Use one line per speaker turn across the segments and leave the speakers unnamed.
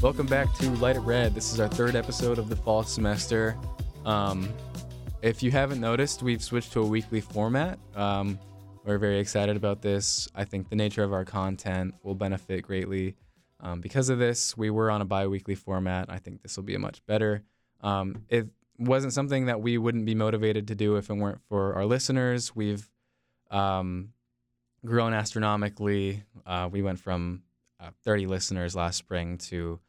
Welcome back to Light It Red. This is our third episode of the fall semester. Um, if you haven't noticed, we've switched to a weekly format. Um, we're very excited about this. I think the nature of our content will benefit greatly. Um, because of this, we were on a bi weekly format. I think this will be a much better. Um, it wasn't something that we wouldn't be motivated to do if it weren't for our listeners. We've um, grown astronomically. Uh, we went from uh, 30 listeners last spring to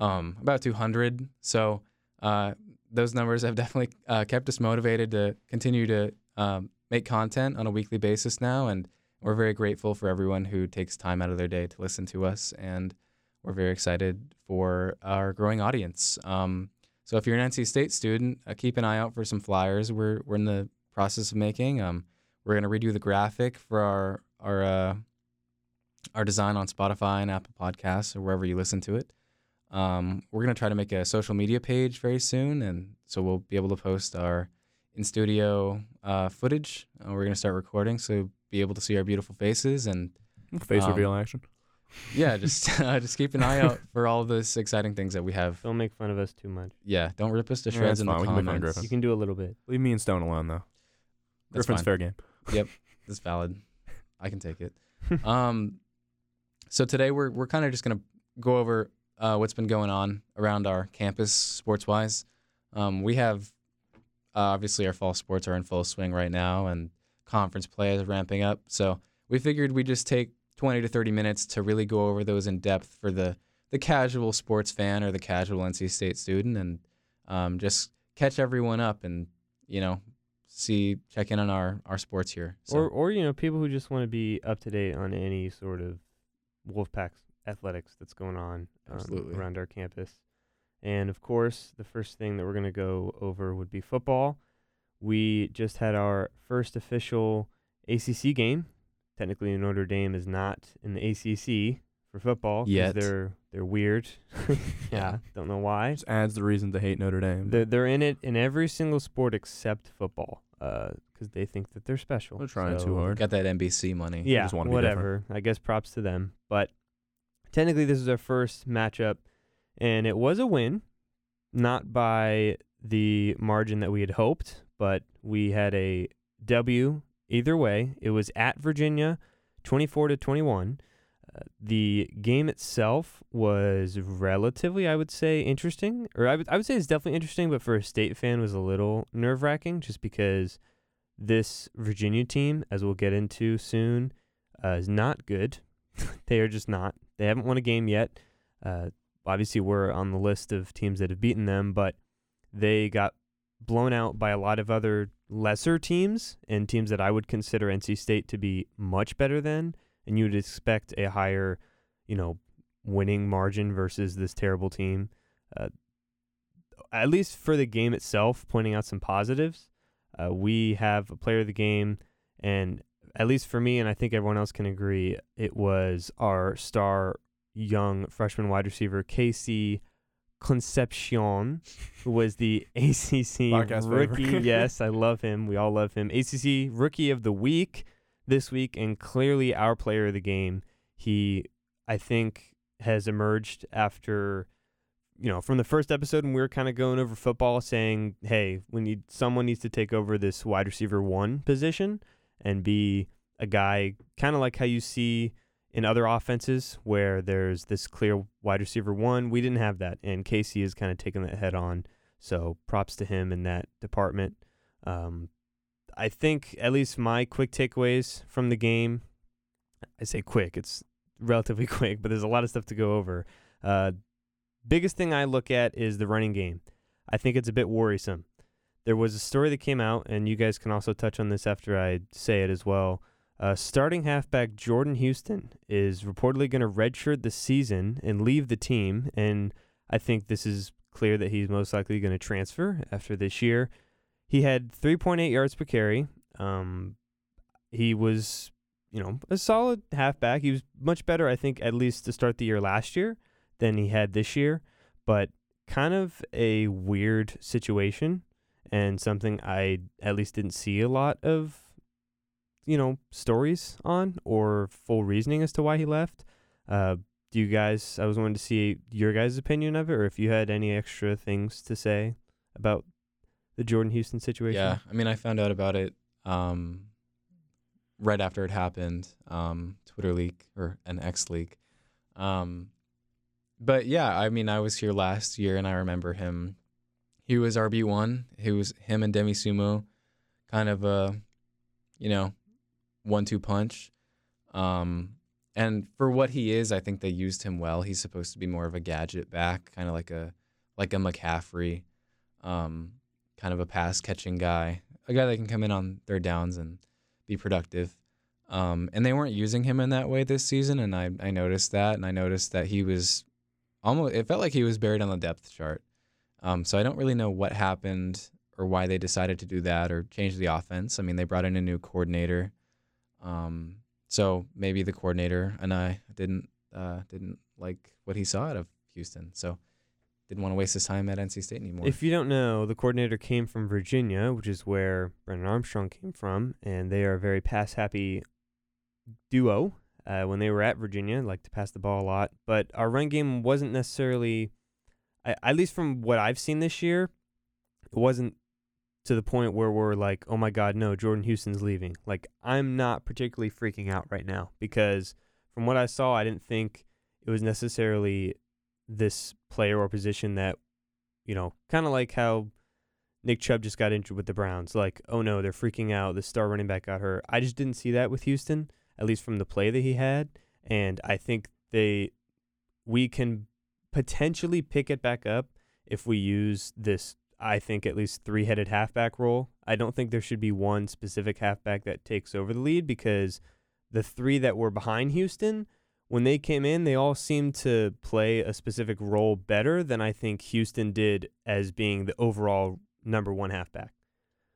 um, about 200. So uh, those numbers have definitely uh, kept us motivated to continue to um, make content on a weekly basis now. And we're very grateful for everyone who takes time out of their day to listen to us. And we're very excited for our growing audience. Um, so if you're an NC State student, uh, keep an eye out for some flyers we're, we're in the process of making. Um, we're going to redo the graphic for our our uh, our design on Spotify and Apple Podcasts or wherever you listen to it. Um, we're going to try to make a social media page very soon, and so we'll be able to post our in studio uh, footage. Uh, we're going to start recording, so be able to see our beautiful faces and
Face
Um,
reveal action.
yeah, just uh, just keep an eye out for all those exciting things that we have.
Don't make fun of us too much.
Yeah, don't rip us to shreds
it's
in the
fine. We can make fun of
comments.
Griffin.
You can do a little bit.
Leave me and Stone alone though.
That's
Griffin's
fine.
fair game.
Yep, that's valid. I can take it. um, so today we're we're kind of just gonna go over uh, what's been going on around our campus sports wise. Um, we have uh, obviously our fall sports are in full swing right now, and conference play is ramping up. So we figured we'd just take 20 to 30 minutes to really go over those in depth for the the casual sports fan or the casual NC State student, and um, just catch everyone up and you know see check in on our our sports here. So.
Or, or you know, people who just want to be up to date on any sort of Wolfpack athletics that's going on um,
Absolutely.
around our campus. And of course, the first thing that we're going to go over would be football. We just had our first official ACC game. Technically, Notre Dame is not in the ACC for football 'cause
Yet.
they're they're weird. yeah, don't know why.
Just adds the reason to hate Notre Dame.
They're, they're in it in every single sport except football because they think that they're special.
They're trying
So,
too hard.
Got that NBC money.
Yeah,
just wanna be
whatever. I guess props to them. But technically, this is our first matchup, and it was a win, not by the margin that we had hoped, but we had a W either way. It was at Virginia, 24 to 21. Uh, the game itself was relatively, I would say, interesting. Or I would, I would say it's definitely interesting, but for a state fan was a little nerve wracking just because this Virginia team, as we'll get into soon, uh, is not good. they are just not. They haven't won a game yet. Uh, obviously, we're on the list of teams that have beaten them, but they got blown out by a lot of other lesser teams and teams that I would consider NC State to be much better than. And you would expect a higher, you know, winning margin versus this terrible team. Uh, at least for the game itself, pointing out some positives. Uh, we have a player of the game, and at least for me, and I think everyone else can agree, it was our star young freshman wide receiver, KC Concepcion, who was the ACC
Podcast
rookie. yes, I love him. We all love him. ACC rookie of the week this week, and clearly our player of the game. He, I think, has emerged after you know, from the first episode when we were kind of going over football, saying, "Hey, we need someone needs to take over this wide receiver one position and be a guy kind of like how you see in other offenses where there's this clear wide receiver one. We didn't have that, and KC is kind of taking that head on. So props to him in that department. Um, I think at least my quick takeaways from the game. I say quick; it's relatively quick, but there's a lot of stuff to go over. Uh, biggest thing I look at is the running game. I think it's a bit worrisome. There was a story that came out, and you guys can also touch on this after I say it as well. Uh, starting halfback Jordan Houston is reportedly going to redshirt the season and leave the team, and I think this is clear that he's most likely going to transfer after this year. He had 3.8 yards per carry. Um, he was, you know, a solid halfback. He was much better, I think, at least to start the year last year than he had this year, but kind of a weird situation and something I at least didn't see a lot of, you know, stories on or full reasoning as to why he left. Uh, do you guys? I was wanting to see your guys' opinion of it, or if you had any extra things to say about the Jordan Houston situation.
Yeah, I mean, I found out about it um, right after it happened. Um, Twitter leak or an X leak. Um, but yeah, I mean, I was here last year, and I remember him. He was RB one. He was him and Demie Sumo, kind of a, you know, one-two punch. Um, and for what he is, I think they used him well. He's supposed to be more of a gadget back, kind of like a like a McCaffrey, um, kind of a pass catching guy, a guy that can come in on third downs and be productive. Um, and they weren't using him in that way this season, and I I noticed that, and I noticed that he was almost. It felt like he was buried on the depth chart. Um, so I don't really know what happened or why they decided to do that or change the offense. I mean, they brought in a new coordinator. Um, so maybe the coordinator and I didn't uh, didn't like what he saw out of Houston. So didn't want to waste his time at NC State anymore.
If you don't know, the coordinator came from Virginia, which is where Brennan Armstrong came from, and they are a very pass happy duo. Uh, when they were at Virginia, like to pass the ball a lot, but our run game wasn't necessarily, at least from what I've seen this year, it wasn't to the point where we're like, oh my God, no, Jordan Houston's leaving. Like, I'm not particularly freaking out right now because from what I saw, I didn't think it was necessarily this player or position that, you know, kind of like how Nick Chubb just got injured with the Browns. Like, oh no, they're freaking out. The star running back got hurt. I just didn't see that with Houston, at least from the play that he had. And I think they, we can potentially pick it back up if we use this I think at least three headed halfback role. I don't think there should be one specific halfback that takes over the lead because the three that were behind Houston, when they came in, they all seemed to play a specific role better than I think Houston did as being the overall number one halfback.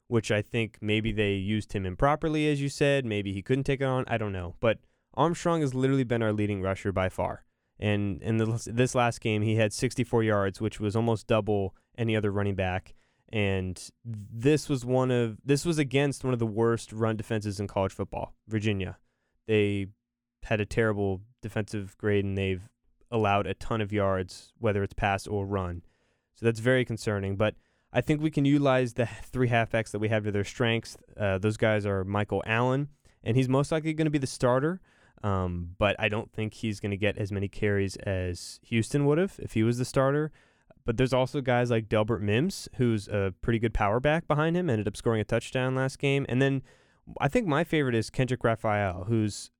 Which I think maybe they used him improperly, as you said. Maybe he couldn't take it on. I don't know. But Armstrong has literally been our leading rusher by far. And in the, this last game, he had 64 yards, which was almost double any other running back. And this was one of this was against one of the worst run defenses in college football, Virginia. They had a terrible defensive grade, and they've allowed a ton of yards, whether it's pass or run. So that's very concerning. But I think we can utilize the three halfbacks that we have to their strengths. Uh, those guys are Michael Allen, and he's most likely going to be the starter. Um, but I don't think he's going to get as many carries as Houston would have if he was the starter. But there's also guys like Delbert Mimms, who's a pretty good power back behind him, ended up scoring a touchdown last game. And then I think my favorite is Kendrick Raphael, who's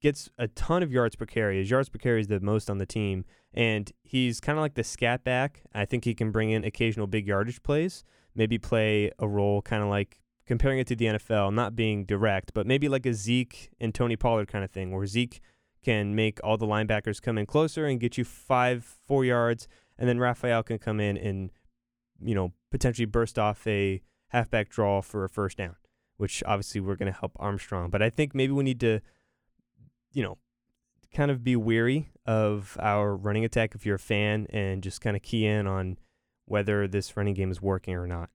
gets a ton of yards per carry. His yards per carry is the most on the team, and he's kind of like the scat back. I think he can bring in occasional big yardage plays, maybe play a role kind of like comparing it to the NFL, not being direct, but maybe like a Zeke and Tony Pollard kind of thing, where Zeke can make all the linebackers come in closer and get you five, four yards, and then Raphael can come in and, you know, potentially burst off a halfback draw for a first down, which obviously we're going to help Armstrong. But I think maybe we need to, you know, kind of be weary of our running attack if you're a fan and just kind of key in on whether this running game is working or not.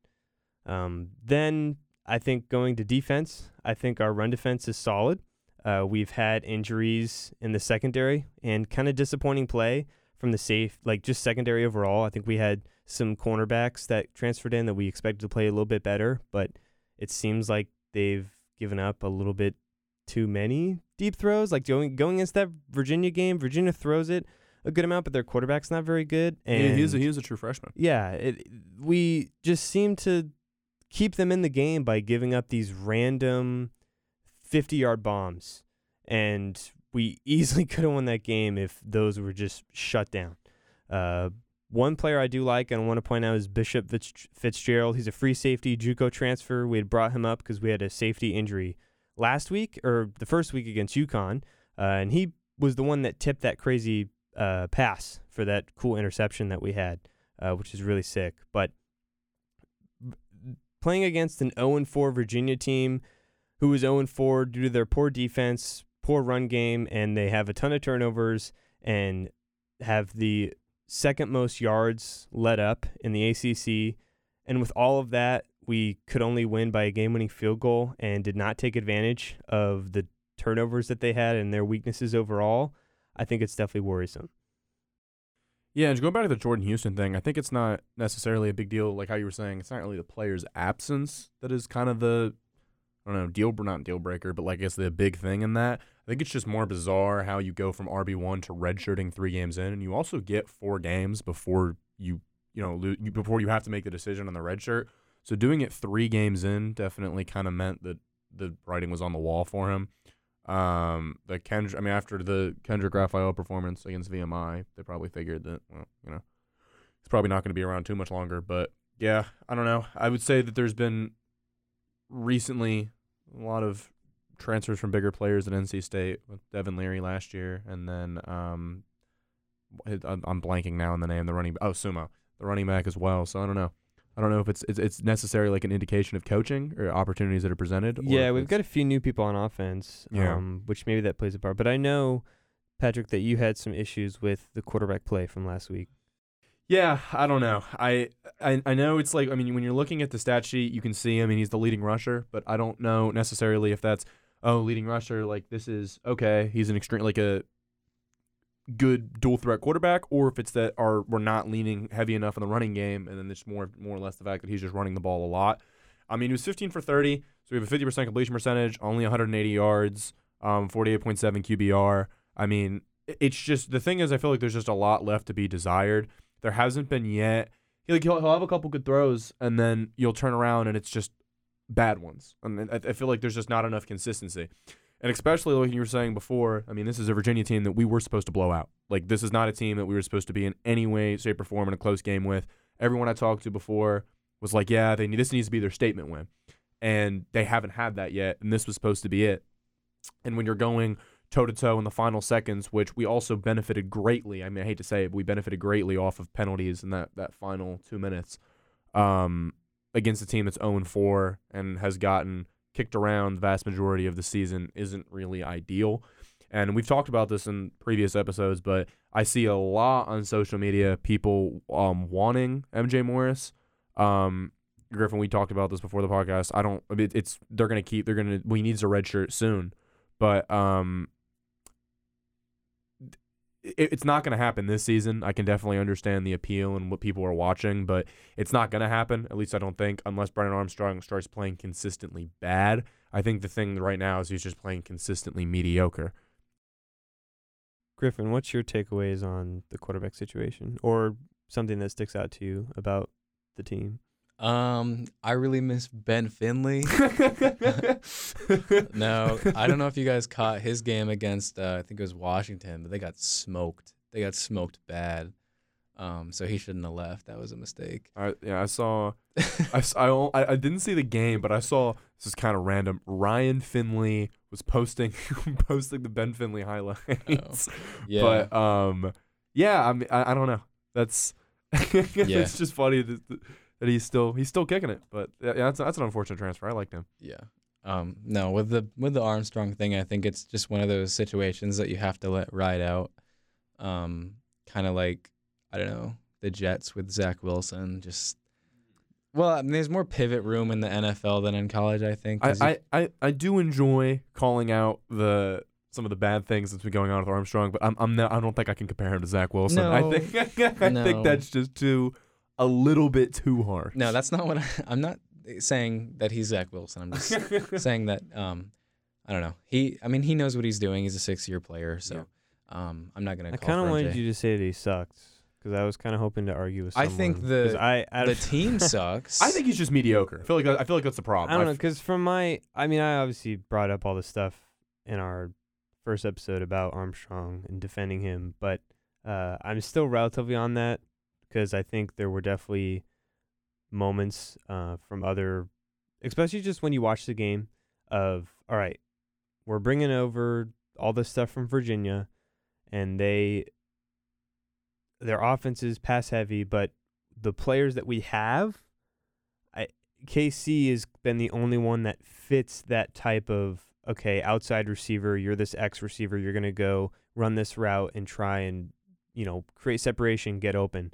Um, then I think going to defense, I think our run defense is solid. Uh, we've had injuries in the secondary and kind of disappointing play from the safe, like just secondary overall. I think we had some cornerbacks that transferred in that we expected to play a little bit better, but it seems like they've given up a little bit too many deep throws. Like going going against that Virginia game, Virginia throws it a good amount, but their quarterback's not very good. And
yeah, he's a, he's a true freshman.
Yeah, it, we just seem to keep them in the game by giving up these random 50 yard bombs. And we easily could have won that game if those were just shut down. Uh, one player I do like and I want to point out is Bishop Fitzgerald. He's a free safety JUCO transfer. We had brought him up because we had a safety injury last week or the first week against UConn, uh, and he was the one that tipped that crazy uh, pass for that cool interception that we had, uh, which is really sick. But playing against an 0 4 Virginia team who was 0 4 due to their poor defense, poor run game, and they have a ton of turnovers and have the second most yards let up in the ACC. And with all of that, we could only win by a game winning field goal and did not take advantage of the turnovers that they had and their weaknesses overall. I think it's definitely worrisome.
Yeah, and going back to the Jordan Houston thing, I think it's not necessarily a big deal. Like how you were saying, it's not really the player's absence that is kind of the, I don't know, deal not deal breaker, but like I guess the big thing in that. I think it's just more bizarre how you go from RB one to redshirting three games in, and you also get four games before you, you know, lo- you, before you have to make the decision on the red shirt. So doing it three games in definitely kind of meant that the writing was on the wall for him. Um, the Kendrick, I mean, after the Kendrick Raphael performance against VMI, they probably figured that, well, you know, he's probably not going to be around too much longer. But yeah, I don't know. I would say that there's been recently a lot of transfers from bigger players at NC State with Devin Leary last year, and then um, I'm I'm blanking now on the name. The running oh Sumo, the running back as well. So I don't know. I don't know if it's it's, it's necessarily like an indication of coaching or opportunities that are presented. or
Yeah, we've got a few new people on offense,
Yeah.
um, which maybe that plays a part. But I know, Patrick, that you had some issues with the quarterback play from last week.
Yeah, I don't know. I, I I know it's like I mean when you're looking at the stat sheet, you can see I mean he's the leading rusher, but I don't know necessarily if that's oh leading rusher like this is okay he's an extreme like a good dual threat quarterback or if it's that are we're not leaning heavy enough in the running game and then it's more more or less the fact that he's just running the ball a lot. I mean he was 15 for 30, so we have a 50% completion percentage, only 180 yards, um 48.7 QBR. I mean it's just the thing is I feel like there's just a lot left to be desired. There hasn't been yet. He, like he'll, he'll have a couple good throws, and then you'll turn around and it's just bad ones. And I, I feel like there's just not enough consistency. And especially like you were saying before, I mean, this is a Virginia team that we were supposed to blow out. Like this is not a team that we were supposed to be in any way, shape, or form in a close game with. Everyone I talked to before was like, "Yeah, they need, this needs to be their statement win," and they haven't had that yet. And this was supposed to be it. And when you're going toe to toe in the final seconds, which we also benefited greatly. I mean, I hate to say it, but we benefited greatly off of penalties in that that final two minutes um, against a team that's 0 4 and has gotten kicked around the vast majority of the season isn't really ideal. And we've talked about this in previous episodes, but I see a lot on social media people um, wanting MJ Morris. Um, Griffin, we talked about this before the podcast. I don't. I mean, it's they're gonna keep. They're gonna. We needs a red shirt soon, but um, it, it's not going to happen this season. I can definitely understand the appeal and what people are watching, but it's not going to happen. At least I don't think, unless Brennan Armstrong starts playing consistently bad. I think the thing right now is he's just playing consistently mediocre.
Griffin, what's your takeaways on the quarterback situation, or something that sticks out to you about the team?
Um, I really miss Ben Finley. no, I don't know if you guys caught his game against uh, I think it was Washington, but they got smoked. They got smoked bad. Um, so he shouldn't have left. That was a mistake.
I, yeah, I saw. I, I, I- didn't see the game, but I saw this is kind of random. Ryan Finley was posting posting the Ben Finley highlights.
Yeah.
But um, yeah, I mean, I, I don't know. That's yeah. it's just funny that, that he's still he's still kicking it. But yeah, that's that's an unfortunate transfer. I liked him.
Yeah. Um, no, with the with the Armstrong thing, I think it's just one of those situations that you have to let ride out. Um, kind of like I don't know the Jets with Zach Wilson. Just well, I mean, there's more pivot room in the NFL than in college. I think.
I, I, I, I do enjoy calling out the some of the bad things that's been going on with Armstrong, but I'm I'm no, I don't think I can compare him to Zach Wilson. I think I
No.
think that's just too a little bit too harsh.
no, that's not what I, I'm not saying that he's Zach Wilson. I'm just saying that um, I don't know. He, I mean, he knows what he's doing. He's a six year player, so um, I'm not gonna.
I kind of wanted you to say that he sucked because I was kind of hoping to argue with
I
someone.
think
'cause
the-
I out
the
of-
team sucks.
I think he's just mediocre. I feel like I feel like that's the problem.
I don't know
f-
because from my, I mean, I obviously brought up all this stuff in our first episode about Armstrong and defending him, but uh, I'm still relatively on that because I think there were definitely moments uh, from other, especially just when you watch the game of, all right, we're bringing over all this stuff from Virginia, and they, their offense is pass heavy, but the players that we have, I KC has been the only one that fits that type of okay outside receiver. You're this X receiver. You're gonna go run this route and try and you know create separation, get open.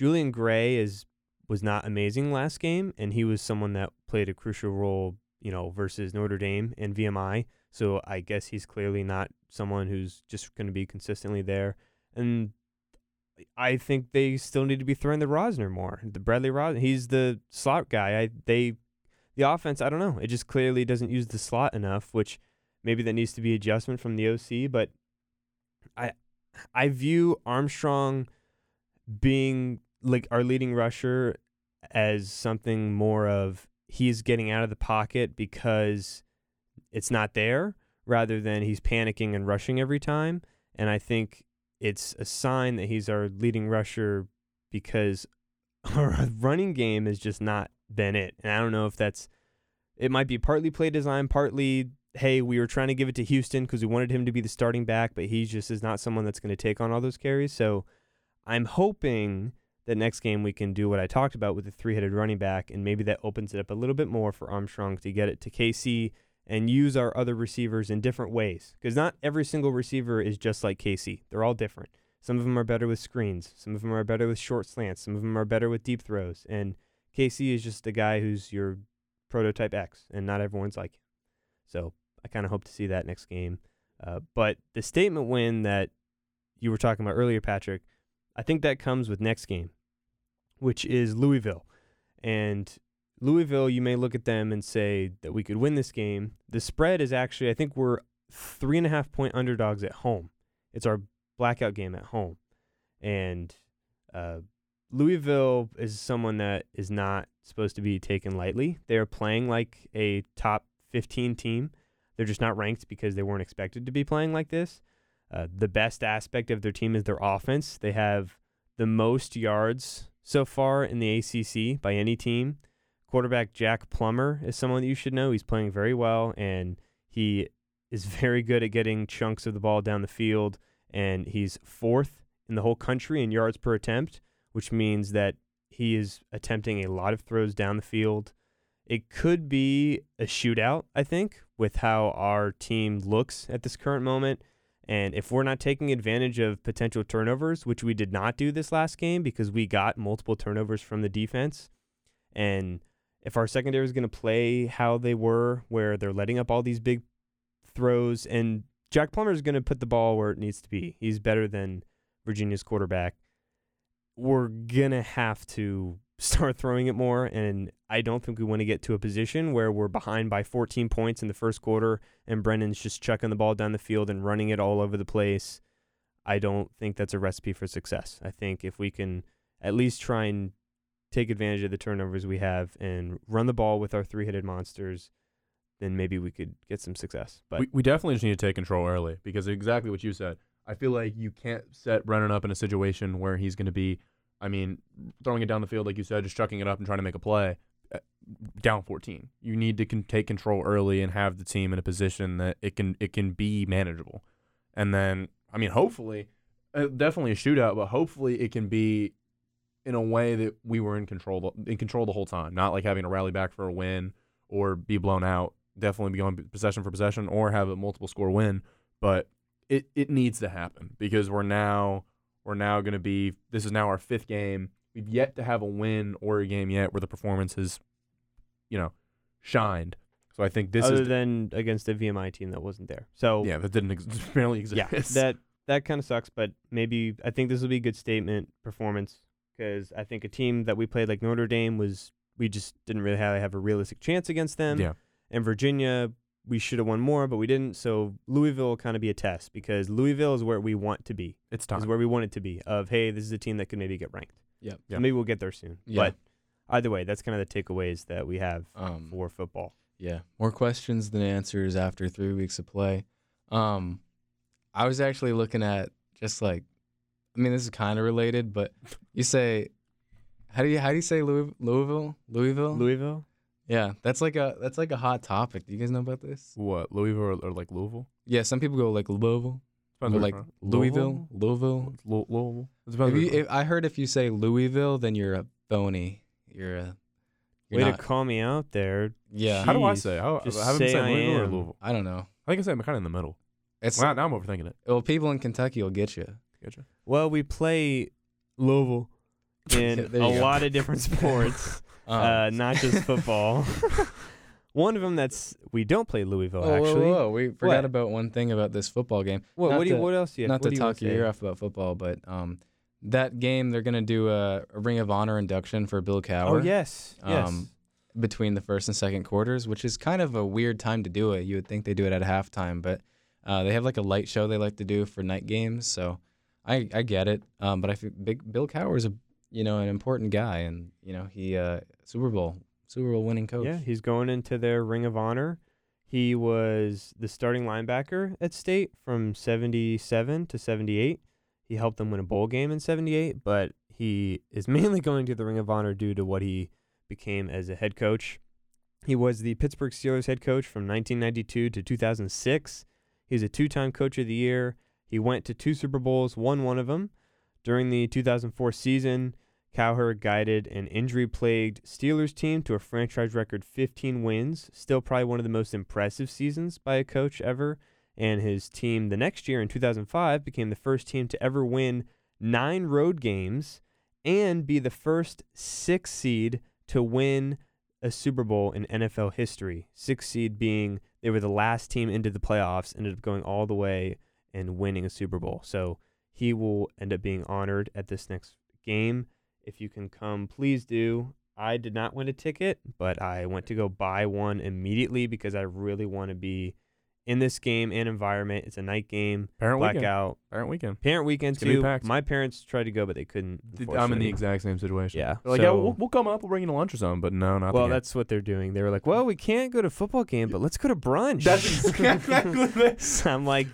Julian Gray is was not amazing last game, and he was someone that played a crucial role you know, versus Notre Dame and VMI. So I guess he's clearly not someone who's just going to be consistently there. And I think they still need to be throwing the Rozner more. The Bradley Rozner, he's the slot guy. I they the offense, I don't know. It just clearly doesn't use the slot enough, which maybe that needs to be adjustment from the OC, but I I view Armstrong being like our leading rusher as something more of he's getting out of the pocket because it's not there rather than he's panicking and rushing every time. And I think it's a sign that he's our leading rusher because our running game has just not been it. And I don't know if that's it might be partly play design, partly hey, we were trying to give it to Houston because we wanted him to be the starting back, but he just is not someone that's going to take on all those carries. So I'm hoping that next game we can do what I talked about with the three-headed running back, and maybe that opens it up a little bit more for Armstrong to get it to KC and use our other receivers in different ways. Because not every single receiver is just like KC. They're all different. Some of them are better with screens. Some of them are better with short slants. Some of them are better with deep throws. And KC is just a guy who's your prototype X, and not everyone's like him. So I kind of hope to see that next game. Uh, but the statement win that you were talking about earlier, Patrick, I think that comes with next game, which is Louisville. And Louisville, you may look at them and say that we could win this game. The spread is actually, I think we're three and a half point underdogs at home. It's our blackout game at home. And uh, Louisville is someone that is not supposed to be taken lightly. They are playing like a top 15 team. They're just not ranked because they weren't expected to be playing like this. Uh, the best aspect of their team is their offense. They have the most yards so far in the ACC by any team. Quarterback Jack Plummer is someone that you should know. He's playing very well and he is very good at getting chunks of the ball down the field. And he's fourth in the whole country in yards per attempt, which means that he is attempting a lot of throws down the field. It could be a shootout, I think, with how our team looks at this current moment. And if we're not taking advantage of potential turnovers, which we did not do this last game because we got multiple turnovers from the defense, and if our secondary is going to play how they were, where they're letting up all these big throws, and Jack Plummer is going to put the ball where it needs to be, he's better than Virginia's quarterback. We're going to have to start throwing it more. And I don't think we want to get to a position where we're behind by 14 points in the first quarter and Brennan's just chucking the ball down the field and running it all over the place. I don't think that's a recipe for success. I think if we can at least try and take advantage of the turnovers we have and run the ball with our three headed monsters, then maybe we could get some success. But
we, we definitely just need to take control early because exactly what you said. I feel like you can't set Brennan up in a situation where he's going to be I mean, throwing it down the field, like you said, just chucking it up and trying to make a play, down 14. You need to take control early and have the team in a position that it can it can be manageable. And then, I mean, hopefully, uh, definitely a shootout, but hopefully it can be in a way that we were in control in control the whole time, not like having to rally back for a win or be blown out. Definitely be going possession for possession or have a multiple score win, but it it needs to happen because we're now we're now going to be, this is now our fifth game. We've yet to have a win or a game yet where the performance has, you know, shined. So I think this
other
is
than against a VMI team that wasn't there. So
yeah, that didn't ex- barely exist.
yeah, that that kind of sucks. But maybe I think this will be a good statement performance because I think a team that we played like Notre Dame was we just didn't really have, have a realistic chance against them.
Yeah.
And Virginia we should have won more, but we didn't. So Louisville will kind of be a test because Louisville is where we want to be.
It's time.
Is where we want it to be. Of hey, this is a team that could maybe get ranked.
Yep.
So maybe we'll get there soon.
Yeah.
But either way, that's kind of the takeaways that we have
Um,
for football.
Yeah, more questions than answers after three weeks of play. Um, I was actually looking at just like, I mean, this is kind of related, but you say, how do you how do you say Louis, Louisville? Louisville?
Louisville.
Yeah, that's like a that's like a hot topic. Do you guys know about this?
what Louisville or, or like Louisville?
Yeah, some people go like Louisville,
Depends
or like
you're.
Louisville, Louisville.
Louisville.
If you, if, I heard if you say Louisville, then you're a phony. You're a you're
Way
not,
to call me out there.
yeah.
from. How do I say? How,
Just
I haven't
say
saying
I
Louisville or. Louisville.
I don't know.
I think I say I'm kind of in the middle.
It's
Well, now I'm overthinking it.
well, people in Kentucky will get you.
Gotcha.
Well, we play Louisville in
There you
a
go.
lot of different sports,
Um,
uh, not just football. one of them that's we don't play Louisville
Whoa, whoa,
actually.
whoa, We forgot
What?
about one thing about this football game.
What,
Not
what do you?
to-
What else do you?
Not
what
to
do you wanna
talk your
say?
ear off about football, but um, that game they're gonna do a, a Ring of Honor induction for Bill Cowher.
Oh yes, yes.
Um, between the first and second quarters, which is kind of a weird time to do it. You would think they do it at halftime, but uh, they have like a light show they like to do for night games. So I I get it, um, but I feel big Bill Cowher is a you know an important guy, and you know he uh, Super Bowl Super Bowl winning coach.
Yeah, he's going into their Ring of Honor. He was the starting linebacker at State from 77 to 78. He helped them win a bowl game in 78, but he is mainly going to the Ring of Honor due to what he became as a head coach. He was the Pittsburgh Steelers head coach from 1992 to 2006. He was a two time coach of the year. He went to two Super Bowls, won one of them. During the 2004 season, Cowher guided an injury plagued Steelers team to a franchise record 15 wins, still probably one of the most impressive seasons by a coach ever. And his team the next year in 2005 became the first team to ever win nine road games and be the first six seed to win a Super Bowl in NFL history. Six seed being they were the last team into the playoffs, ended up going all the way and winning a Super Bowl. So he will end up being honored at this next game. If you can come, please do. I did not win a ticket, but I went to go buy one immediately because I really want to be in this game and environment. It's a night game,
Parent weekend. Parent weekend.
parent weekend too. My parents tried to go, but they couldn't.
I'm in the exact same situation.
Yeah.
They're like, yeah, we'll, we'll come up. We'll bring you to lunch or something. But no, not
well, that's what they're doing. They were like, "Well, we can't go to football game, but let's go to brunch."
That's exactly this.
I'm like,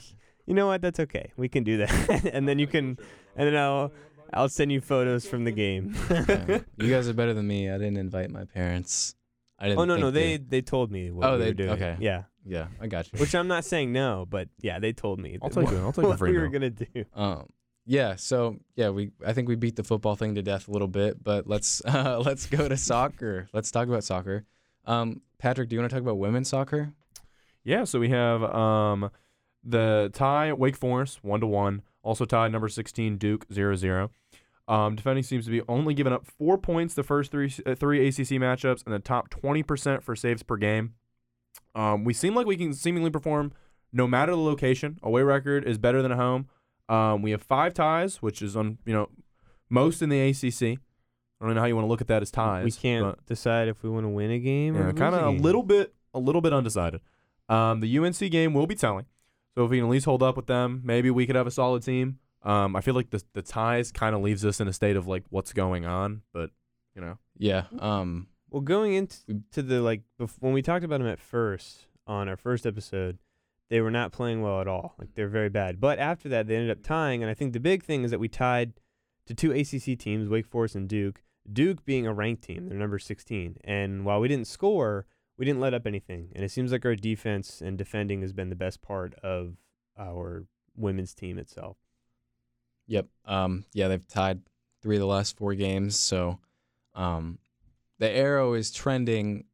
you know what? That's okay. We can do that, and then you can, and then I'll, I'll send you photos from the game.
Yeah. you guys are better than me. I didn't invite my parents. I didn't.
oh no,
think
no,
they.
they they told me what
Oh,
we
they-
were doing.
okay.
Yeah,
Yeah, I got you.
which I'm not saying no, but yeah, they told me.
I'll
that
take it. I'll take a
what
free
we were gonna do.
Um, yeah. So yeah, we I think we beat the football thing to death a little bit, but let's uh, let's go to soccer. Let's talk about soccer. Um, Patrick, do you want to talk about women's soccer?
Yeah, so we have um, the tie Wake Forest one to one. Also tied number sixteen Duke 0-0. Um, defending seems to be only giving up four points the first three uh, three ACC matchups and the top twenty percent for saves per game. Um, we seem like we can seemingly perform no matter the location. Away record is better than a home. Um, we have five ties, which is on you know most in the ACC. I don't know how you want to look at that as ties.
we can't decide if we want to win a game
yeah, kind of a
game.
little bit, a little bit undecided. Um, the UNC game will be telling, so if we can at least hold up with them, maybe we could have a solid team. Um, I feel like the the ties kind of leaves us in a state of like what's going on, but you know,
Yeah. Um,
Well, going into to the like bef- when we talked about them at first on our first episode, they were not playing well at all. Like they're very bad. But after that, they ended up tying, and I think the big thing is that we tied to two ACC teams, Wake Forest and Duke. Duke being a ranked team, they're number 16, and while we didn't score, we didn't let up anything. And it seems like our defense and defending has been the best part of our women's team itself.
Yep. Um, yeah, they've tied three of the last four games. So um, the arrow is trending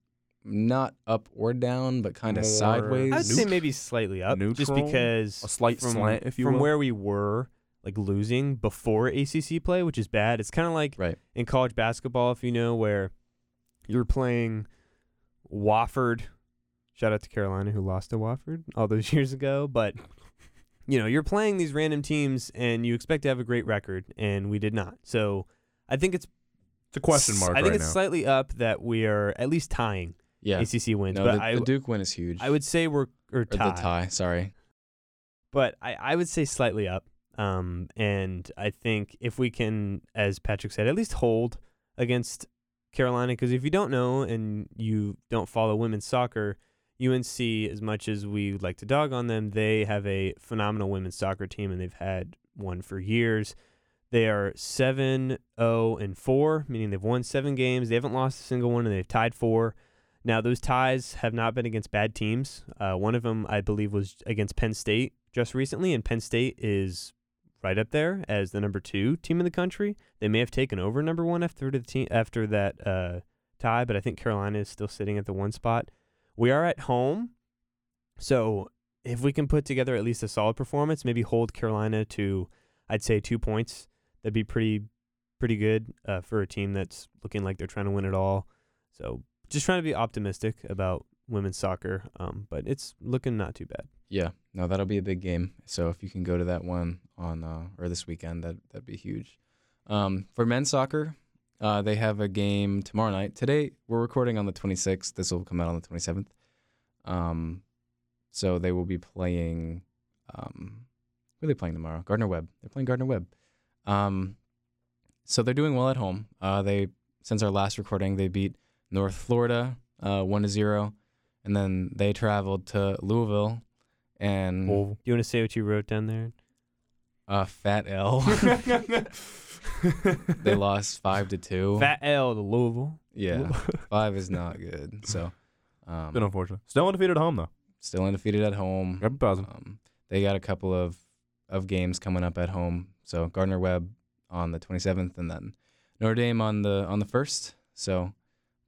not up or down, but kind of sideways.
I'd say maybe slightly up, just because
A slight
from,
slant, if you
from
will.
where we were, like losing before ACC play, which is bad. It's kind of like
Right.
in college basketball, if you know, where you're playing Wofford. Shout out to Carolina who lost to Wofford all those years ago, but you know, you're playing these random teams and you expect to have a great record, and we did not. So I think it's
it's a question mark
I think
right
it's
now.
slightly up that we are at least tying
Yeah.
ACC wins,
No,
but
the,
I
the Duke win is huge.
I would say we're or
or the tie. Sorry.
but I, I would say slightly up. Um, and I think if we can, as Patrick said, at least hold against Carolina, because if you don't know and you don't follow women's soccer, UNC, as much as we would like to dog on them, they have a phenomenal women's soccer team, and they've had one for years. They are 7 0 and 4, meaning they've won seven games. They haven't lost a single one, and they've tied four. Now, those ties have not been against bad teams. Uh, one of them, I believe, was against Penn State just recently, and Penn State is right up there as the number two team in the country. They may have taken over number one after the team after that uh, tie, but I think Carolina is still sitting at the one spot. We are at home, so if we can put together at least a solid performance, maybe hold Carolina to, I'd say two points. That'd be pretty, pretty good uh, for a team that's looking like they're trying to win it all. So just trying to be optimistic about women's soccer, um, but it's looking not too bad.
Yeah, no, that'll be a big game. So if you can go to that one on uh, or this weekend, that that'd be huge. Um, for men's soccer, uh, they have a game tomorrow night. Today we're recording on the 26th. This will come out on the 27th. Um, so they will be playing. Um, who are they playing tomorrow? Gardner Webb. They're playing Gardner Webb. Um, so they're doing well at home. Uh, they since our last recording, they beat North Florida uh, one to zero, and then they traveled to Louisville and
Do you want to say what you wrote down there?
uh, Fat L. they lost five to two.
Fat L to Louisville.
yeah, five is not good. So, um,
Been unfortunate. Still undefeated at home though.
still undefeated at home. Um, they got a couple of of games coming up at home. So Gardner Webb on the 27th, and then Notre Dame on the on the first. So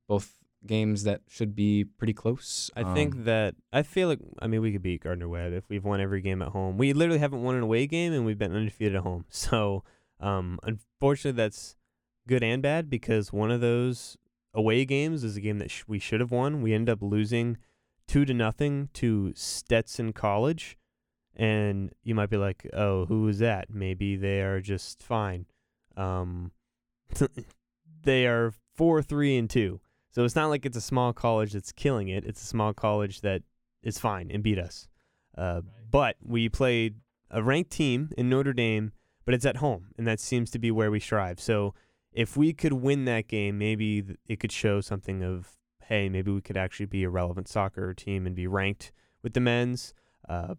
both games that should be pretty close.
I
Um,
think that I feel like I mean we could beat Gardner Webb if we've won every game at home. We literally haven't won an away game and we've been undefeated at home. So um, unfortunately that's good and bad because one of those away games is a game that sh- we should have won. We end up losing two to nothing to Stetson College, and you might be like, "Oh, who is that? Maybe they are just fine." Um, they are four, three, and two. So it's not like it's a small college that's killing it. It's a small college that is fine and beat us. Uh, But we played a ranked team in Notre Dame, but it's at home, and that seems to be where we strive. So if we could win that game, maybe it could show something of, hey, maybe we could actually be a relevant soccer team and be ranked with the men's, uh,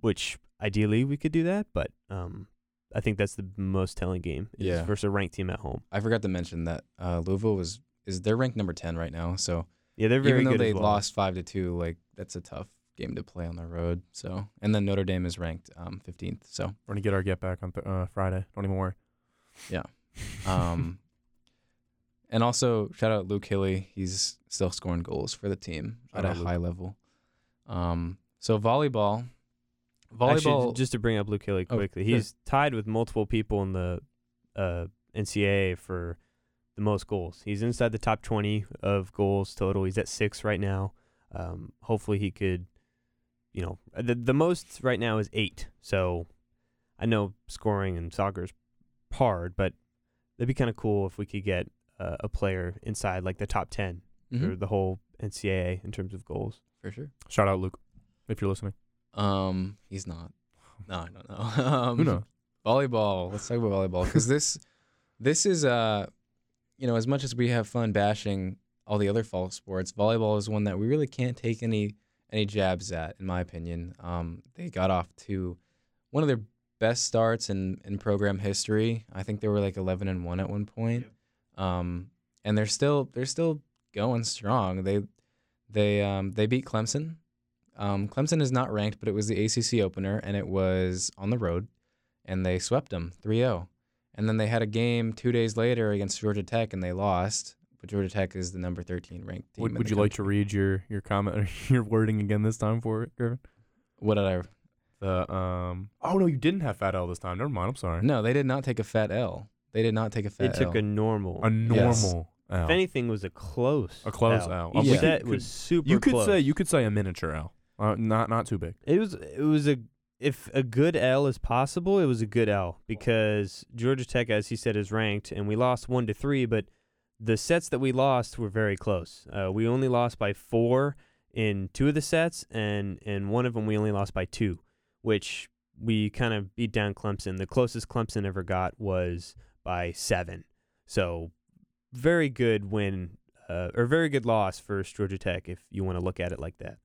which ideally we could do that. But um, I think that's the most telling game is
Yeah.
versus a ranked team at home.
I forgot to mention that uh, Louisville was is they're ranked number 10 right now. So
Yeah, they're very
even though
good.
they
well.
lost five to two, like that's a tough game to play on the road. So and then Notre Dame is ranked um, 15th. So
We're gonna get our get back on th- uh, Friday. Don't even worry. Yeah.
Um, and also shout out Luke Hille. He's still scoring goals for the team
Shout
at a
Luke.
high level. Um, so volleyball, volleyball.
j- just to bring up Luke Hille
Oh,
quickly,
sure.
he's tied with multiple people in the uh, NCAA for the most goals. He's inside the top 20 of goals total. He's at six right now. Um, hopefully, he could, you know, the the most right now is eight. So I know scoring in soccer is hard, but it'd be kind of cool if we could get uh, a player inside like the top 10
Mhm,
for the whole NCAA in terms of goals.
for sure.
Shout out Luke, if you're listening.
Um, he's not. No, I don't know. um,
Who knows?
volleyball. Let's talk about volleyball because this, this is uh, you know, as much as we have fun bashing all the other fall sports, volleyball is one that we really can't take any any jabs at, in my opinion. Um, they got off to one of their best starts in in program history. I think they were like 11 and one at one point. Um, and they're still they're still going strong. They they um they beat Clemson. Um, Clemson is not ranked, but it was the ACC opener, and it was on the road, and they swept them 3-0. And then they had a game two days later against Georgia Tech, and they lost. But Georgia Tech is the number 13 ranked team.
Would, would
the
you like to read your your comment or your wording again this time for it, Griffin?
What did I?
The um. Oh no, you didn't have Fat L this time. Never mind. I'm sorry.
No, they did not take a fat L. They did not take a fat.
They
fat
took
L.
a normal.
A
Yes.
normal L.
If anything, was a close.
A close
L.
L.
Each
Yeah.
set
Could-
was super.
you could
close.
say you could say a miniature L. Uh, not not too big.
it was. It was a. If a good L is possible, it was a good L because Georgia Tech, as he said, is ranked, and we lost one to three, but the sets that we lost were very close. Uh, we only lost by four in two of the sets, and in one of them we only lost by two, which we kind of beat down Clemson. The closest Clemson ever got was by seven. So very good win, uh, or very good loss for Georgia Tech if you want to look at it like that.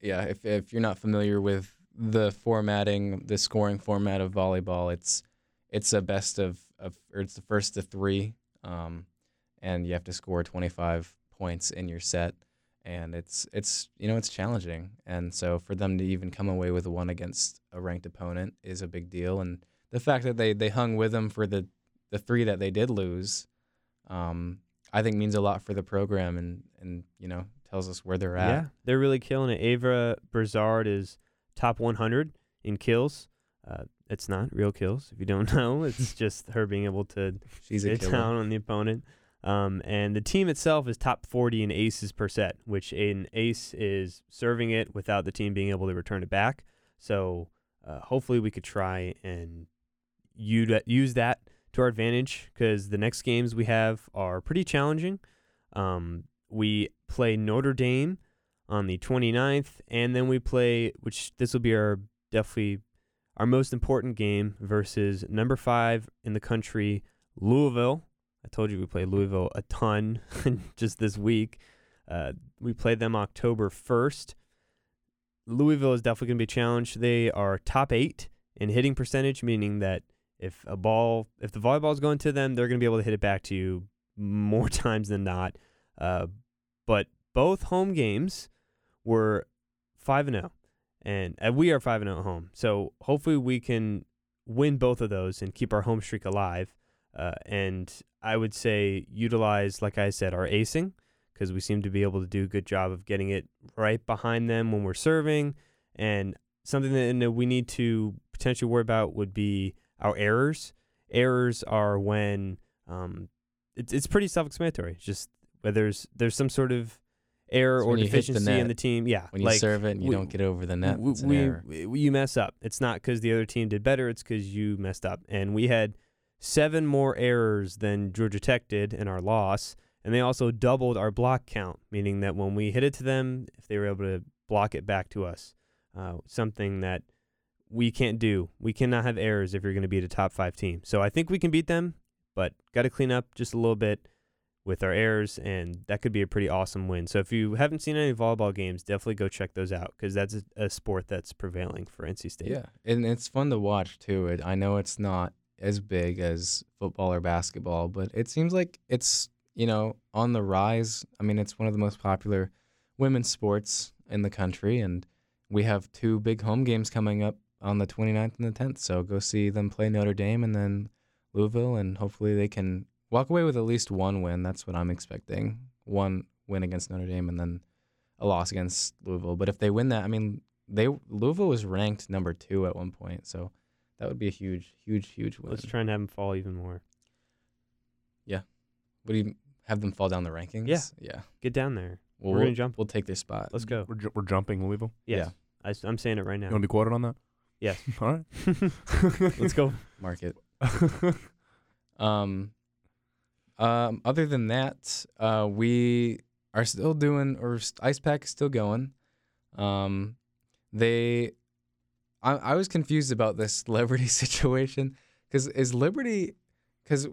yeah, if if you're not familiar with the formatting, the scoring format of volleyball, it's it's a best of of or it's the first to three, um, and you have to score 25 points in your set, and it's it's you know it's challenging, and so for them to even come away with one against a ranked opponent is a big deal, and the fact that they they hung with them for the the three that they did lose, um, I think means a lot for the program, and and you know tells us where they're at.
Yeah, they're really killing it. Ava Brizard is top 100 in kills. Uh, it's not real kills. If you don't know, it's just her being able to
She's
get down on the opponent. Um, and the team itself is top 40 in aces per set, which an ace is serving it without the team being able to return it back. So uh, hopefully we could try and use that to our advantage because the next games we have are pretty challenging. Um, we play Notre Dame on the 29th, and then we play, which this will be our definitely our most important game versus number five in the country, Louisville. I told you we play Louisville a ton just this week. Uh, we played them October 1st. Louisville is definitely going to be challenged. They are top eight in hitting percentage, meaning that if a ball, if the volleyball is going to them, they're going to be able to hit it back to you more times than not. Uh, but both home games were five and zero, and uh, we are five and zero at home. So hopefully we can win both of those and keep our home streak alive. Uh, and I would say utilize, like I said, our acing because we seem to be able to do a good job of getting it right behind them when we're serving. And something that we need to potentially worry about would be our errors. Errors are when um, it's it's pretty self-explanatory. Just whether there's there's some sort of error
So
or
hit the
deficiency in the team. Yeah,
When you
like
serve it and you
we-
don't get over the net,
w-
it's an
we,
error.
we- you mess up. It's not because the other team did better. It's because you messed up. And we had seven more errors than Georgia Tech did in our loss, and they also doubled our block count, meaning that when we hit it to them, if they were able to block it back to us, uh, something that we can't do. We cannot have errors if you're going to beat a top five team. So I think we can beat them, but got to clean up just a little bit with our errors, and that could be a pretty awesome win. So if you haven't seen any volleyball games, definitely go check those out because that's a, a sport that's prevailing for NC State.
Yeah, and it's fun to watch too. It, I know it's not as big as football or basketball, but it seems like it's you know on the rise. I mean, it's one of the most popular women's sports in the country, and we have two big home games coming up on the 29th and the 10th. So go see them play Notre Dame and then Louisville, and hopefully they can walk away with at least one win. That's what I'm expecting. One win against Notre Dame, and then a loss against Louisville. But if they win that, I mean, they Louisville was ranked number two at one point, so that would be a huge, huge, huge win.
Let's try and have them fall even more.
Yeah, would you have them fall down the rankings?
Yeah.
yeah.
Get down there.
Well,
We're
we'll,
gonna jump.
We'll take their spot.
Let's go.
We're, ju- we're jumping Louisville.
Yes. I, am saying it right now.
You want to be quoted on that?
Yes.
All right.
Let's go.
market. Um, um, other than that, uh, we are still doing, or s- Ice Pack is still going. Um, they, I, I was confused about this Liberty situation because is Liberty, because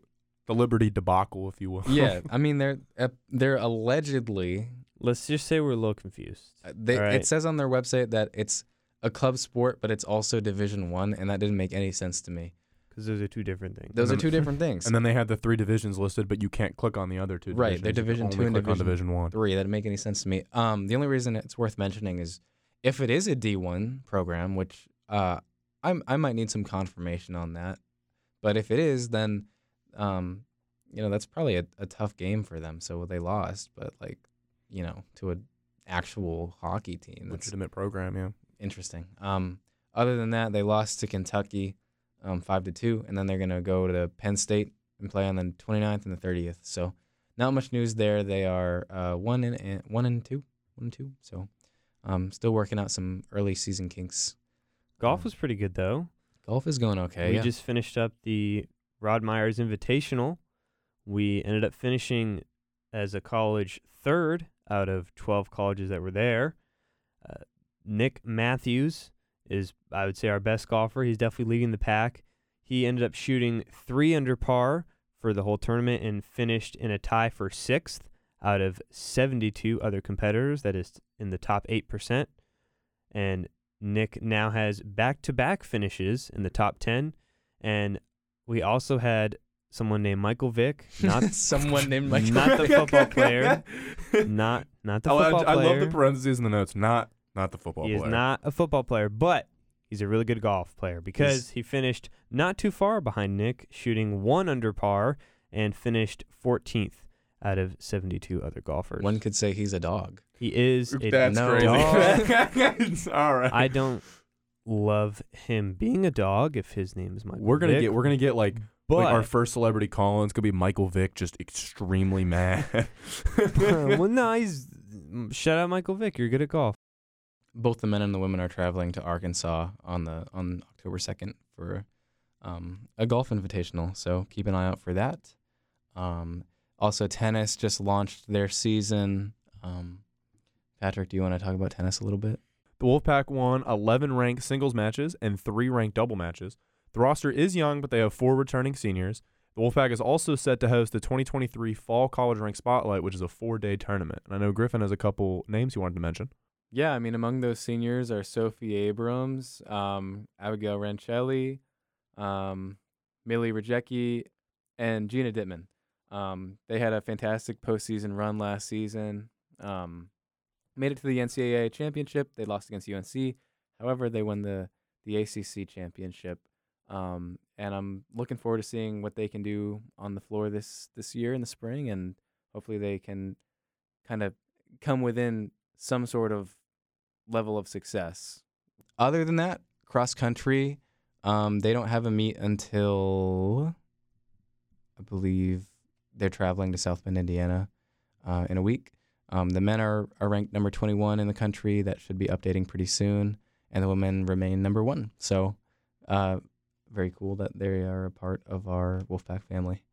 the Liberty debacle, if you will.
yeah, I mean they're uh, they're allegedly
Let's just say we're a little confused.
uh, they
All right.
it says on their website that it's a club sport, but it's also Division One, and that didn't make any sense to me.
Because those are two different things.
Those
then-
are two different things.
And then they had the three divisions listed, but you can't click on the other two.
Right, they're Division two and Division
Division One.
three. That didn't make any sense to me. Um, the only reason it's worth mentioning is if it is a D one program, which uh, I'm I might need some confirmation on that. But if it is, then um, you know that's probably a, a tough game for them. So they lost, but like you know to an actual hockey team, that's
Legitimate program, yeah.
interesting. Um, other than that, they lost to Kentucky, um, five to two, and then they're gonna go to Penn State and play on the 29th and the 30th. So not much news there. They are uh, one and and- one and two, one and two. So um, still working out some early season kinks.
Golf was pretty good though.
Golf is going okay.
we
yeah.
just finished up the Rod Myers Invitational. We ended up finishing as a college third out of 12 colleges that were there. Uh, Nick Matthews is, I would say, our best golfer. He's definitely leading the pack. He ended up shooting three under par for the whole tournament and finished in a tie for sixth out of 72 other competitors. That is in the top 8%. And Nick now has back to back finishes in the top 10. And we also had someone named Michael Vick, not
someone named Michael.
not the football player, not not the
I,
football
I
player.
love the parentheses in the notes. Not not the football
he is not a football player, but he's a really good golf player because
He's-
he finished not too far behind Nick, shooting one under par and finished 14th out of 72 other golfers.
One could say he's a dog.
he is a
That's
no.
crazy. All right.
I don't love him being a dog if his name is Michael.
we're gonna
Vick.
get we're gonna get like
But
like our first celebrity call it's gonna be Michael Vick, just extremely mad.
well, no, he's shout out Michael Vick. You're good at golf.
Both the men and the women are traveling to Arkansas on the on October second for um, a golf invitational. So keep an eye out for that. Um, also, tennis just launched their season. Um, Patrick, do you want to talk about tennis a little bit?
The Wolfpack won 11 ranked singles matches and three ranked double matches. The roster is young, but they have four returning seniors. The Wolfpack is also set to host the 2023 Fall College Rank Spotlight, which is a four day tournament. And I know Griffin has a couple names he wanted to mention.
Yeah, I mean, among those seniors are Sophie Abrams, um, Abigail Rencheli, um, Millie Rajecki, and Gina Dittmann. Um, they had a fantastic postseason run last season. Um, made it to the NCAA championship. They lost against UNC. However, they won the the ACC championship. Um, and I'm looking forward to seeing what they can do on the floor this this year in the spring, and hopefully they can kind of come within some sort of level of success. Other than that, cross country, um, they don't have a meet until I believe they're traveling to South Bend, Indiana, uh, in a week. Um, the men are, are ranked number 21 in the country. That should be updating pretty soon. And the women remain number one. So, uh, very cool that they are a part of our Wolfpack family.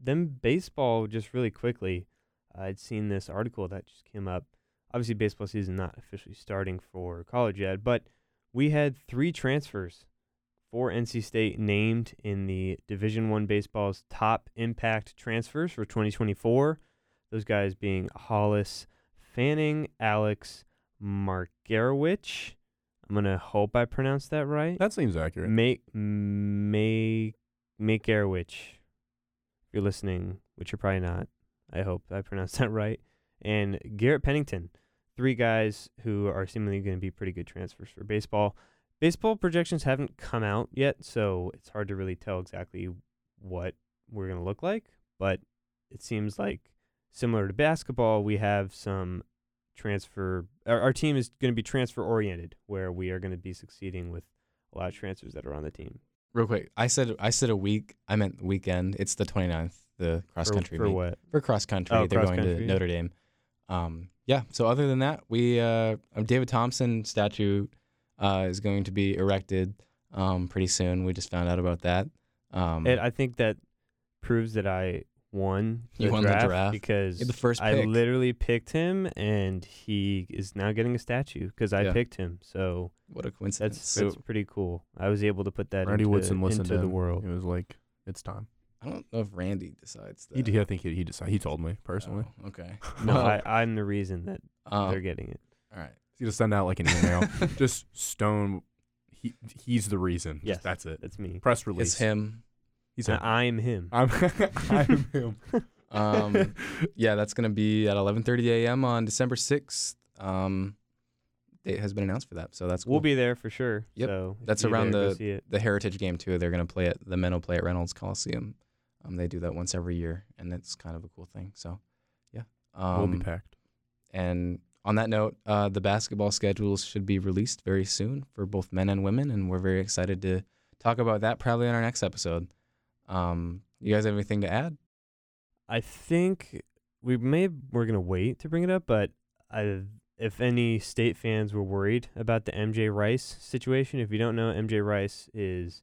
Then baseball, just really quickly, I'd seen this article that just came up. Obviously, baseball season not officially starting for college yet, but we had three transfers for NC State named in the Division One baseball's top impact transfers for 2024. Those guys being Hollis Fanning, Alex Margarowicz. I'm gonna hope I pronounced that right.
That seems accurate.
Make make Margarowicz. If you're listening, which you're probably not, I hope I pronounced that right. And Garrett Pennington, three guys who are seemingly going to be pretty good transfers for baseball. Baseball projections haven't come out yet, so it's hard to really tell exactly what we're going to look like. But it seems like similar to basketball, we have some transfer. Our, our team is going to be transfer oriented, where we are going to be succeeding with a lot of transfers that are on the team.
Real quick, I said I said a week. I meant weekend. It's the 29th, the cross country
for
meet.
what?
for cross country.
Oh,
They're going to. Notre Dame. Um, yeah. So other than that, we uh, David Thompson statue uh, is going to be erected um, pretty soon. We just found out about that. Um,
And I think that proves that I won the,
You won the
draft,
draft.
because
the first
I literally picked him, and he is now getting a statue because I
Yeah.
picked him. So
what a coincidence.
that's that's pretty cool. I was able to put that
Randy
into,
Woodson listened
into
to
the
him.
world.
It was like, it's time.
I don't know if Randy decides
He,
that.
did- I think he, he decided. He told me personally.
Oh, okay.
No, I, I'm the reason that
um,
they're getting it.
all right.
He's gonna send out like an email. just Stone. He he's the reason. Just that's it.
That's me.
Press release.
It's him.
He's him.
I'm him.
I'm I'm him.
Um, yeah, that's gonna be at 11:30 a.m. on December 6th. Um, date has been announced for that, so that's cool.
We'll be there for sure.
Yep.
So if
That's
you're
around
there, go
the-
see it.
the Heritage game too. They're gonna play it. The men will play at Reynolds Coliseum. Um, they do that once every year, and it's kind of a cool thing. So, yeah. Um,
we'll be packed.
And on that note, uh, the basketball schedules should be released very soon for both men and women, and we're very excited to talk about that probably on our next episode. Um, you guys have anything to add?
I think we may we're gonna wait to bring it up, but I, if any state fans were worried about the MJ Rice situation, if you don't know, MJ Rice is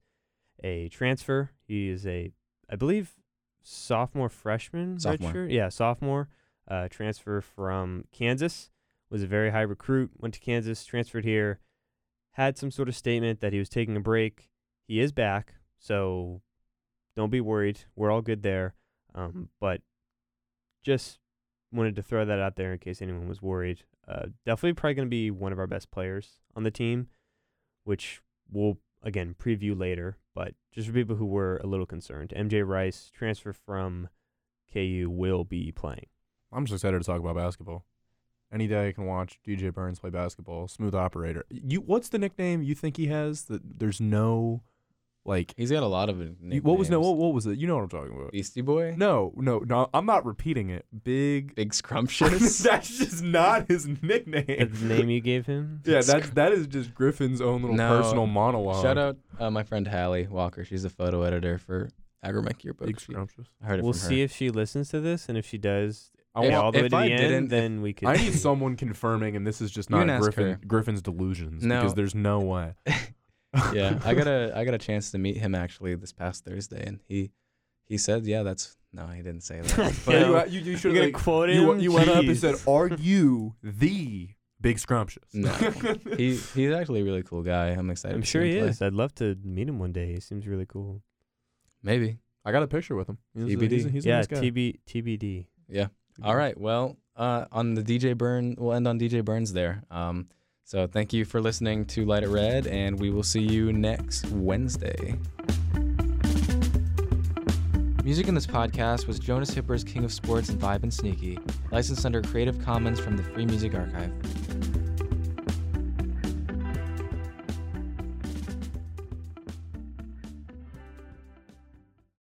a transfer. He is a, I believe, sophomore freshman.
Sophomore.
redshirt? Yeah, sophomore. Uh, transfer from Kansas. Was a very high recruit. Went to Kansas, transferred here. Had some sort of statement that he was taking a break. He is back, so don't be worried. We're all good there. Um, but just wanted to throw that out there in case anyone was worried. Uh, definitely probably going to be one of our best players on the team, which we'll again preview later. But just for people who were a little concerned, MJ Rice transfer from KU will be playing.
I'm just excited to talk about basketball. Any day I can watch DJ Burns play basketball. Smooth operator. You. What's the nickname you think he has? That there's no, like.
He's got a lot of
you- What was no? What, what was it? You know what I'm talking about.
Beastie Boy?
No, no, no. I'm not repeating it. Big.
Big Scrumptious?
that's just not his nickname.
That's the name you gave him.
Yeah, that's that is just Griffin's own little
No.
personal monologue.
Shout out uh, my friend Hallie Walker. She's a photo editor for Agromeck yearbook.
Big
She-
scrumptious.
I heard it
We'll
from her.
see if she listens to this, and if she does,
I
If-
yeah, all the way
if
to the
I
end,
didn't-
then we could.
I need someone confirming, and this is just
You
not
can ask
Griffin
her.
Griffin's delusions
No.
because there's no way.
yeah, I got a I got a chance to meet him actually this past Thursday, and he he said, yeah, that's no, he didn't say that. But,
you,
you-
you, you should
gonna
like,
quote
you,
him.
you went up and
Jeez.
said, "Are you the big scrumptious?"
No. he he's actually a really cool guy. I'm excited.
I'm
to see
sure
him
he
play.
is. I'd love to meet him one day. He seems really cool.
Maybe.
I got a picture with him. He's a- he's a- he's a
yeah,
nice guy.
TB TBD.
Yeah. All right. Well, uh, on the DJ Burn, we'll end on DJ Burns there. Um, so thank you for listening to Light It Red, and we will see you next Wednesday. Music in this podcast was Jonas Hipper's King of Sports and Vibe and Sneaky, licensed under Creative Commons from the Free Music Archive.